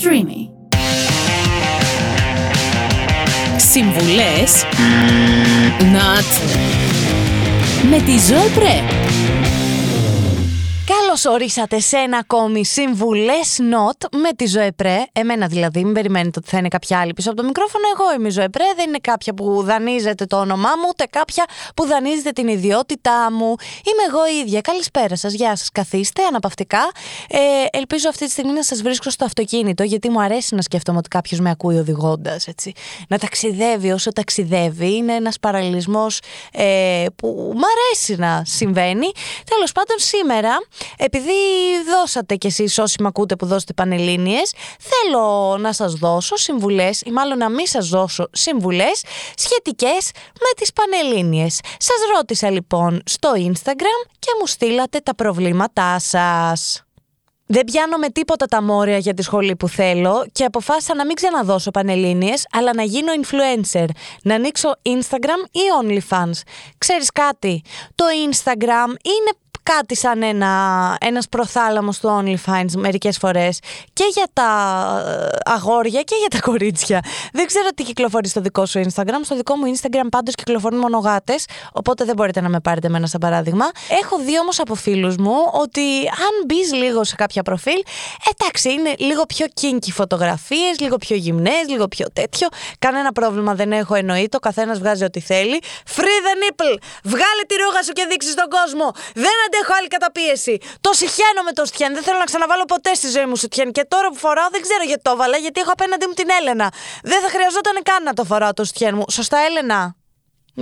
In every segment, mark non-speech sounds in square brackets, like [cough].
Streamy. Συμβουλές. Not με τη Ζωή Πρέ. Καλώς ορίσατε σε ένα ακόμη Συμβουλές Not με τη Ζωεπρέ. Εμένα δηλαδή, μην περιμένετε ότι θα είναι κάποια άλλη πίσω από το μικρόφωνο. Εγώ είμαι η Ζωεπρέ, δεν είναι κάποια που δανείζεται το όνομά μου, ούτε κάποια που δανείζεται την ιδιότητά μου. Είμαι εγώ η ίδια. Καλησπέρα σας, γεια σας. Καθίστε αναπαυτικά. Ε, ελπίζω αυτή τη στιγμή να σας βρίσκω στο αυτοκίνητο, γιατί μου αρέσει να σκέφτομαι ότι κάποιος με ακούει οδηγώντας. Να ταξιδεύει όσο ταξιδεύει. Είναι ένας παραλληλισμός ε, που μου αρέσει να συμβαίνει. Τέλος πάντων, σήμερα επειδή δώσατε κι εσείς όσοι με ακούτε που δώσετε πανελλήνιες, θέλω να σας δώσω συμβουλές ή μάλλον να μην σας δώσω συμβουλές σχετικές με τις πανελλήνιες. Σας ρώτησα λοιπόν στο Instagram και μου στείλατε τα προβλήματά σας. Δεν πιάνω με τίποτα τα μόρια για τη σχολή που θέλω και αποφάσισα να μην ξαναδώσω πανελλήνιες, αλλά να γίνω influencer. Να ανοίξω Instagram ή OnlyFans. Ξέρεις κάτι, το Instagram είναι κάτι σαν ένα, ένας προθάλαμος στο OnlyFans μερικές φορές και για τα ε, αγόρια και για τα κορίτσια. Δεν ξέρω τι κυκλοφορεί στο δικό σου Instagram. Στο δικό μου Instagram πάντως κυκλοφορούν μόνο γάτες, οπότε δεν μπορείτε να με πάρετε εμένα σαν παράδειγμα. Έχω δει όμως από φίλους μου ότι αν μπεις λίγο σε κάποια προφίλ, εντάξει είναι λίγο πιο kinky φωτογραφίες, λίγο πιο γυμνές, λίγο πιο τέτοιο. Κανένα πρόβλημα δεν έχω εννοείται, ο καθένας βγάζει ό,τι θέλει. Free the nipple! Βγάλε τη ρούγα σου και δείξει στον κόσμο! Δεν έχω άλλη καταπίεση. Το συχαίνω με το στιέν. Δεν θέλω να ξαναβάλω ποτέ στη ζωή μου σουτιέν. Και τώρα που φοράω δεν ξέρω γιατί το έβαλα, γιατί έχω απέναντι μου την Έλενα. Δεν θα χρειαζόταν καν να το φοράω το στιέν μου. Σωστά, Έλενα;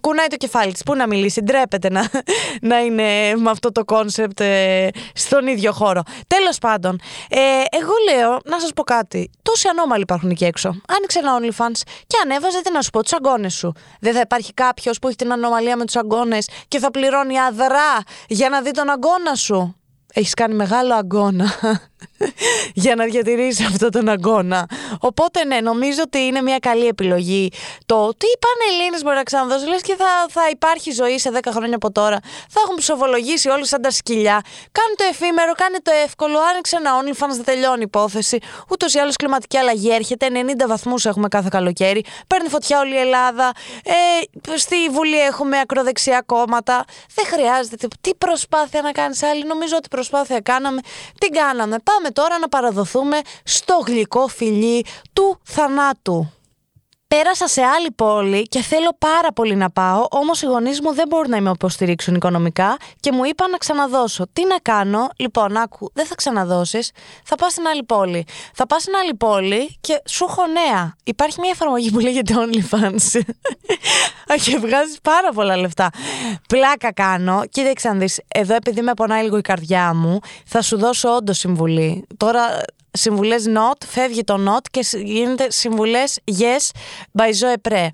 Κουνάει το κεφάλι της. Πού να μιλήσει, ντρέπεται να, [laughs] να είναι με αυτό το concept ε, στον ίδιο χώρο. Τέλος πάντων, ε, εγώ λέω να σας πω κάτι. Τόσοι ανώμαλοι υπάρχουν εκεί έξω. Άνοιξε ένα OnlyFans και ανέβαζε τι να σου πω, τους αγκώνες σου. Δεν θα υπάρχει κάποιος που έχει την ανομαλία με τους αγκώνες και θα πληρώνει αδρά για να δει τον αγκώνα σου. Έχεις κάνει μεγάλο αγκώνα [laughs] [laughs] για να διατηρήσει αυτό τον αγώνα. Οπότε ναι, νομίζω ότι είναι μια καλή επιλογή το ότι οι Πανελλήνες μπορεί να ξαναδώσει. Λες και θα, θα υπάρχει ζωή σε 10 χρόνια από τώρα. Θα έχουν ψοφολογήσει όλοι σαν τα σκυλιά. Κάνε το εφήμερο, κάνε το εύκολο. Άνοιξε ένα OnlyFans, δεν τελειώνει η υπόθεση. Ούτως ή άλλως κλιματική αλλαγή έρχεται. 90 βαθμούς έχουμε κάθε καλοκαίρι. Παίρνει φωτιά όλη η Ελλάδα. Ε, στη Βουλή έχουμε ακροδεξιά κόμματα. Δεν χρειάζεται. Τι προσπάθεια να κάνεις άλλη. Νομίζω ότι προσπάθεια κάναμε. Τι κάναμε. Πάμε τώρα να παραδοθούμε στο γλυκό φιλί του θανάτου. Πέρασα σε άλλη πόλη και θέλω πάρα πολύ να πάω, όμως οι γονείς μου δεν μπορούν να με υποστηρίξουν οικονομικά και μου είπαν να ξαναδώσω. Τι να κάνω, λοιπόν, άκου, δεν θα ξαναδώσεις, θα πας στην άλλη πόλη. Θα πας στην άλλη πόλη και σου έχω νέα. Υπάρχει μια εφαρμογή που λέγεται OnlyFans. [laughs] και βγάζεις πάρα πολλά λεφτά. Πλάκα κάνω. Κοίταξε να δεις, εδώ επειδή με πονάει λίγο η καρδιά μου, θα σου δώσω όντως συμβουλή. Τώρα συμβουλές not, φεύγει το not και γίνεται συμβουλές yes by Zoe Pre.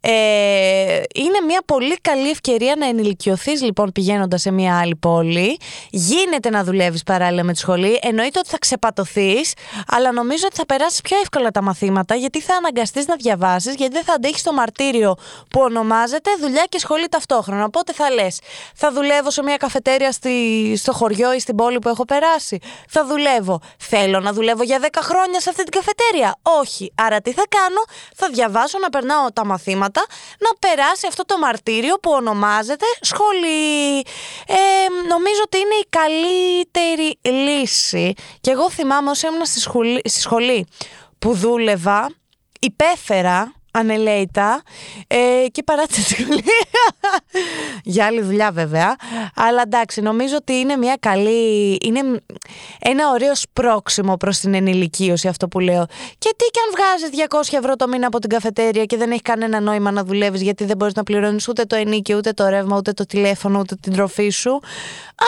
Ε, είναι μια πολύ καλή ευκαιρία να ενηλικιωθείς λοιπόν πηγαίνοντας σε μια άλλη πόλη. Γίνεται να δουλεύεις παράλληλα με τη σχολή. Εννοείται ότι θα ξεπατωθείς, αλλά νομίζω ότι θα περάσεις πιο εύκολα τα μαθήματα γιατί θα αναγκαστείς να διαβάσεις, γιατί δεν θα αντέχεις το μαρτύριο που ονομάζεται δουλειά και σχολή ταυτόχρονα. Οπότε θα λες, θα δουλεύω σε μια καφετέρια στη, στο χωριό ή στην πόλη που έχω περάσει. Θα δουλεύω. Θέλω να δουλεύω για 10 χρόνια σε αυτή την καφετέρια. Όχι. Άρα τι θα κάνω, θα διαβάσω να περνάω τα μαθήματα, να περάσει αυτό το μαρτύριο που ονομάζεται σχολή. Ε, νομίζω ότι είναι η καλύτερη λύση. Και εγώ θυμάμαι όσο ήμουν στη σχολή, στη σχολή που δούλευα, υπέφερα ανελέητα ε, και παράτησε τη σχολή. Για άλλη δουλειά βέβαια. Αλλά εντάξει, νομίζω ότι είναι μια καλή. Είναι ένα ωραίο σπρώξιμο προς την ενηλικίωση αυτό που λέω. Και τι και αν βγάζει 200 ευρώ το μήνα από την καφετέρια και δεν έχει κανένα νόημα να δουλεύεις γιατί δεν μπορείς να πληρώνεις ούτε το ενίκιο, ούτε το ρεύμα, ούτε το τηλέφωνο, ούτε την τροφή σου.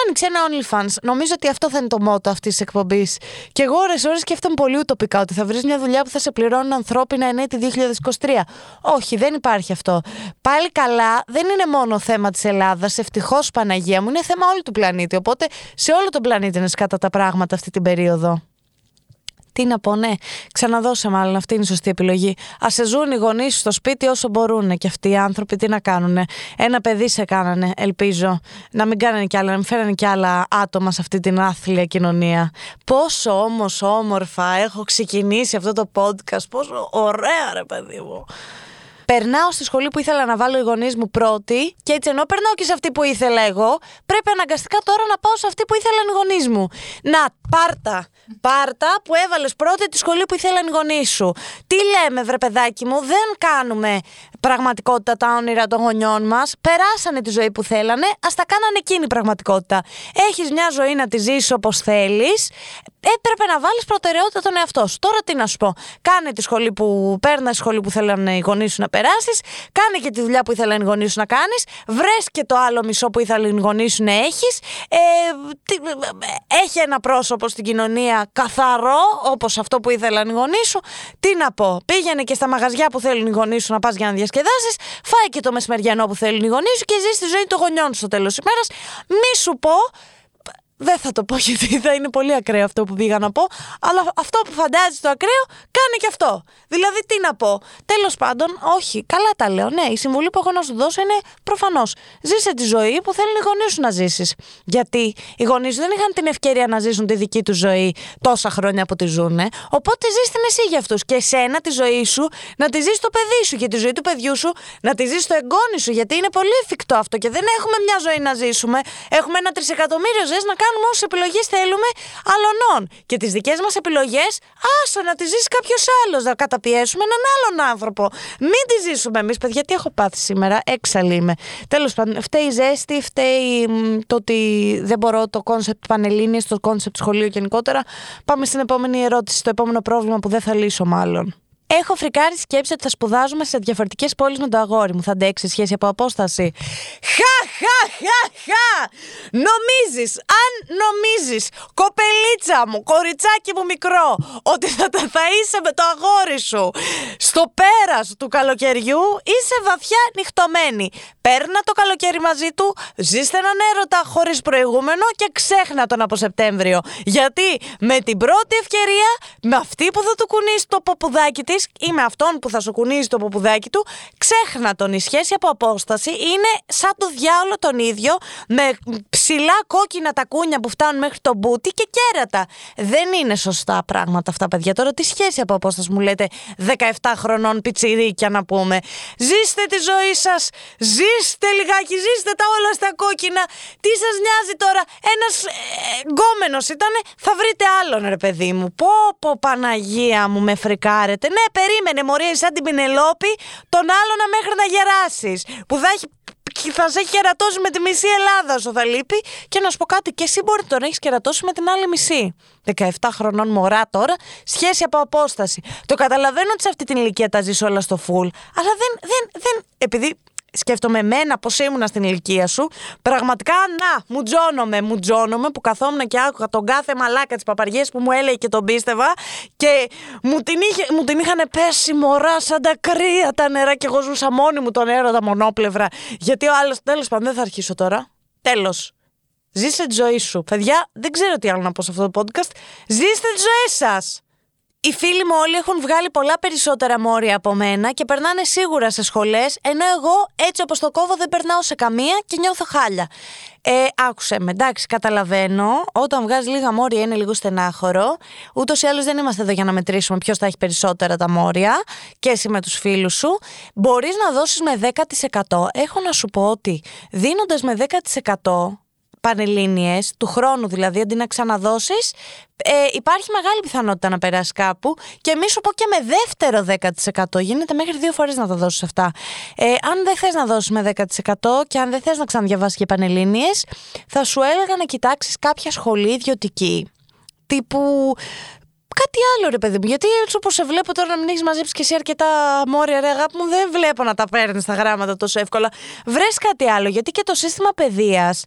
Άνοιξε ένα OnlyFans. Νομίζω ότι αυτό θα είναι το μότο αυτής της εκπομπής. Και εγώ ώρε-ώρε σκέφτομαι πολύ ουτοπικά ότι θα βρεις μια δουλειά που θα σε πληρώνουν ανθρώπινα ενέτη 2023. Όχι, δεν υπάρχει αυτό. Πάλι καλά, δεν είναι μόνο θέμα της Ελλάδας. Ευτυχώς, Παναγία μου, είναι θέμα όλου του πλανήτη. Οπότε σε όλο τον πλανήτη είναι σκάτα τα πράγματα αυτή την περίοδο. Τι να πω, ναι. Ξαναδώσε μάλλον, αυτή είναι η σωστή επιλογή. Α σε ζουν οι γονείς στο σπίτι όσο μπορούν και αυτοί οι άνθρωποι τι να κάνουν. Ένα παιδί σε κάνανε, ελπίζω. Να μην κάνανε κι άλλα, να μην φέρανε κι άλλα άτομα σε αυτή την άθλια κοινωνία. Πόσο όμως όμορφα έχω ξεκινήσει αυτό το podcast. Πόσο ωραία, ρε παιδί μου. Περνάω στη σχολή που ήθελα να βάλω οι γονείς μου πρώτη και έτσι ενώ περνάω και σε αυτή που ήθελα εγώ, πρέπει αναγκαστικά τώρα να πάω σε αυτή που ήθελαν οι γονείς μου. Να, πάρτα. Πάρτα που έβαλες πρώτη τη σχολή που ήθελαν οι γονείς σου. Τι λέμε, βρε παιδάκι μου, δεν κάνουμε πραγματικότητα τα όνειρα των γονιών μας. Περάσανε τη ζωή που θέλανε, ας τα κάνανε εκείνη πραγματικότητα. Έχεις μια ζωή να τη ζήσει όπως θέλεις. Έπρεπε να βάλεις προτεραιότητα τον εαυτό σου. Τώρα τι να σου πω. Κάνε τη σχολή που παίρνει, τη σχολή που θέλανε οι γονείς σου να περάσεις. Κάνε και τη δουλειά που ήθελαν οι γονείς σου να κάνεις. Βρες και το άλλο μισό που ήθελαν οι γονείς σου να έχεις. Ε, έχει ένα πρόσωπο στην κοινωνία καθαρό, όπως αυτό που ήθελαν οι γονείς σου. Τι να πω. Πήγαινε και στα μαγαζιά που θέλουν οι γονείς σου να πας για να διασκεδάσεις. Φάει και το μεσημεριανό που θέλουν οι γονείς σου και ζει τη ζωή των γονιών σου στο τέλος της ημέρας. Μη σου πω δεν θα το πω γιατί θα είναι πολύ ακραίο αυτό που πήγα να πω, αλλά αυτό που φαντάζει το ακραίο κάνει και αυτό. Δηλαδή, τι να πω. Τέλος πάντων, όχι, καλά τα λέω. Ναι, η συμβουλή που έχω να σου δώσω είναι προφανώς. Ζήσε τη ζωή που θέλουν οι γονείς σου να ζήσεις. Γιατί οι γονείς δεν είχαν την ευκαιρία να ζήσουν τη δική τους ζωή τόσα χρόνια που τη ζούνε. Οπότε ζεις την εσύ για αυτούς. Και εσένα τη ζωή σου να τη ζεις το παιδί σου και τη ζωή του παιδιού σου να τη ζεις στο εγγόνι σου. Γιατί είναι πολύ εφικτό αυτό και δεν έχουμε μια ζωή να ζήσουμε. Έχουμε ένα τρισεκατομμύριο ζωές να κάνουμε όσες επιλογές θέλουμε αλλωνών. Και τις δικές μας επιλογές, άσο να τις ζήσει κάποιος άλλος. Να καταπιέσουμε έναν άλλον άνθρωπο. Μην τις ζήσουμε εμείς, παιδιά, τι έχω πάθει σήμερα. Έξαλλη είμαι. Τέλος πάντων, φταίει η ζέστη, φταίει το ότι δεν μπορώ το concept Πανελλήνιες, το concept σχολείο γενικότερα. Πάμε στην επόμενη ερώτηση, το επόμενο πρόβλημα που δεν θα λύσω μάλλον. Έχω φρικάρει σκέψη ότι θα σπουδάζουμε σε διαφορετικές πόλεις με το αγόρι μου. Θα αντέξει σχέση από απόσταση. Χα, χα, χα, χα! Νομίζεις, αν νομίζεις, κοπελίτσα μου, κοριτσάκι μου μικρό, ότι θα τα θα είσαι με το αγόρι σου στο πέρας του καλοκαιριού, είσαι βαθιά νυχτωμένη. Παίρνα το καλοκαίρι μαζί του, ζήστε έναν έρωτα χωρίς προηγούμενο και ξέχνα τον από Σεπτέμβριο. Γιατί με την πρώτη ευκαιρία, με αυτή που θα του κουνήσει το ποπουδάκι της, ή με αυτόν που θα σου κουνίζει το ποπουδάκι του, ξέχνα τον. Η σχέση από απόσταση είναι σαν το διάολο τον ίδιο, με ψηλά κόκκινα τακούνια που φτάνουν μέχρι το μπούτι και κέρατα. Δεν είναι σωστά πράγματα αυτά, παιδιά. Τώρα τι σχέση από απόσταση μου λέτε 17 χρονών πιτσιρίκια να πούμε. Ζήστε τη ζωή σας, ζήστε λιγάκι, ζήστε τα όλα στα κόκκινα. Τι σας νοιάζει τώρα, ένας ε, γκόμενος ήταν, θα βρείτε άλλον ρε παιδί μου. Πω πω Παναγία μου με φρικάρετε. Ναι, περίμενε, Μωρή, σαν την Πινελόπη, τον άλλον μέχρι να γεράσεις. Που θα έχει θα σε έχει κερατώσει με τη μισή Ελλάδα όσο θα λείπει. Και να σου πω κάτι, και εσύ μπορεί να έχεις κερατώσει με την άλλη μισή. 17 χρονών μωρά τώρα, σχέση από απόσταση. Το καταλαβαίνω ότι σε αυτή την ηλικία τα ζεις όλα στο full, αλλά δεν, δεν, δεν. Επειδή σκέφτομαι εμένα πώ ήμουνα στην ηλικία σου. Πραγματικά, να, μου τζώνομαι, μου τζώνομαι που καθόμουν και άκουγα τον κάθε μαλάκα της παπαριές που μου έλεγε και τον πίστευα και μου την, είχε, μου την είχαν πέσει μωρά σαν τα κρύα τα νερά και εγώ ζούσα μόνη μου τον έρωτα μονόπλευρα. Γιατί ο άλλος, τέλος πάντων, δεν θα αρχίσω τώρα. Τέλος. Ζήστε τη ζωή σου. Παιδιά, δεν ξέρω τι άλλο να πω σε αυτό το podcast. Ζήστε τη ζωή σας οι φίλοι μου όλοι έχουν βγάλει πολλά περισσότερα μόρια από μένα και περνάνε σίγουρα σε σχολές, ενώ εγώ έτσι όπως το κόβω δεν περνάω σε καμία και νιώθω χάλια. Ε, άκουσε με, εντάξει, καταλαβαίνω. Όταν βγάζεις λίγα μόρια είναι λίγο στενάχωρο. Ούτως ή άλλως δεν είμαστε εδώ για να μετρήσουμε ποιος θα έχει περισσότερα τα μόρια και εσύ με τους φίλους σου. Μπορείς να δώσεις με 10%. Έχω να σου πω ότι δίνοντας με 10% πανελλήνιες, του χρόνου δηλαδή, αντί να ξαναδώσεις, ε, υπάρχει μεγάλη πιθανότητα να περάσει κάπου. Και μη σου πω και με δεύτερο 10%. Γίνεται μέχρι δύο φορές να τα δώσεις αυτά. Ε, αν δεν θες να δώσεις με 10% και αν δεν θες να ξαναδιαβάσεις και πανελλήνιες, θα σου έλεγα να κοιτάξεις κάποια σχολή ιδιωτική. Τύπου Κάτι άλλο ρε παιδί μου. Γιατί έτσι όπως σε βλέπω τώρα να μην έχεις μαζέψει και εσύ αρκετά μόρια, ρε αγάπη μου, δεν βλέπω να τα παίρνεις τα γράμματα τόσο εύκολα. Βρες κάτι άλλο. Γιατί και το σύστημα παιδείας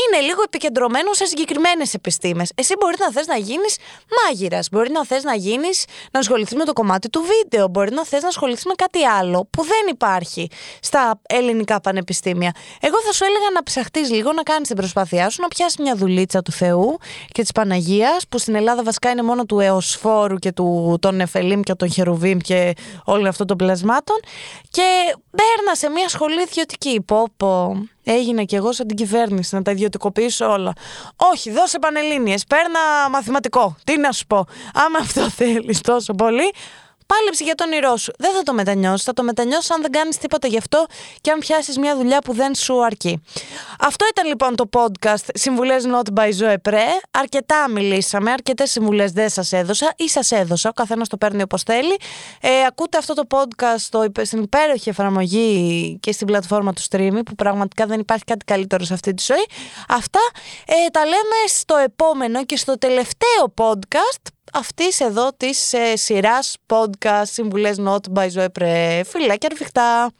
είναι λίγο επικεντρωμένο σε συγκεκριμένες επιστήμες. Εσύ μπορεί να θες να γίνεις μάγειρας. Μπορεί να θες να γίνεις να ασχοληθείς με το κομμάτι του βίντεο. Μπορεί να θες να ασχοληθείς με κάτι άλλο που δεν υπάρχει στα ελληνικά πανεπιστήμια. Εγώ θα σου έλεγα να ψαχτείς λίγο, να κάνεις την προσπάθειά σου, να πιάσεις μια δουλίτσα του Θεού και της Παναγίας, που στην Ελλάδα βασικά είναι μόνο του έως Βοσφόρου και του, των Νεφελίμ και των Χερουβίμ και όλων αυτών των πλασμάτων και μπαίρνα σε μια σχολή ιδιωτική. Πω, πω. Έγινε και εγώ σαν την κυβέρνηση να τα ιδιωτικοποιήσω όλα. Όχι, δώσε πανελλήνιες, παίρνα μαθηματικό. Τι να σου πω. Άμα αυτό θέλεις τόσο πολύ, Πάλεψε για τον όνειρό σου. Δεν θα το μετανιώσεις. Θα το μετανιώσεις αν δεν κάνεις τίποτα γι' αυτό και αν πιάσεις μια δουλειά που δεν σου αρκεί. Αυτό ήταν λοιπόν το podcast Συμβουλές Not by Zoe Pre. Αρκετά μιλήσαμε, αρκετές συμβουλές δεν σας έδωσα ή σας έδωσα. Ο καθένας το παίρνει όπως θέλει. Ε, ακούτε αυτό το podcast στο, στην υπέροχη εφαρμογή και στην πλατφόρμα του streaming που πραγματικά δεν υπάρχει κάτι καλύτερο σε αυτή τη ζωή. Αυτά ε, τα λέμε στο επόμενο και στο τελευταίο podcast αυτής εδώ της ε, σειράς podcast Συμβουλές Not by Zoe Pre. Φιλάκια ρουφιχτά!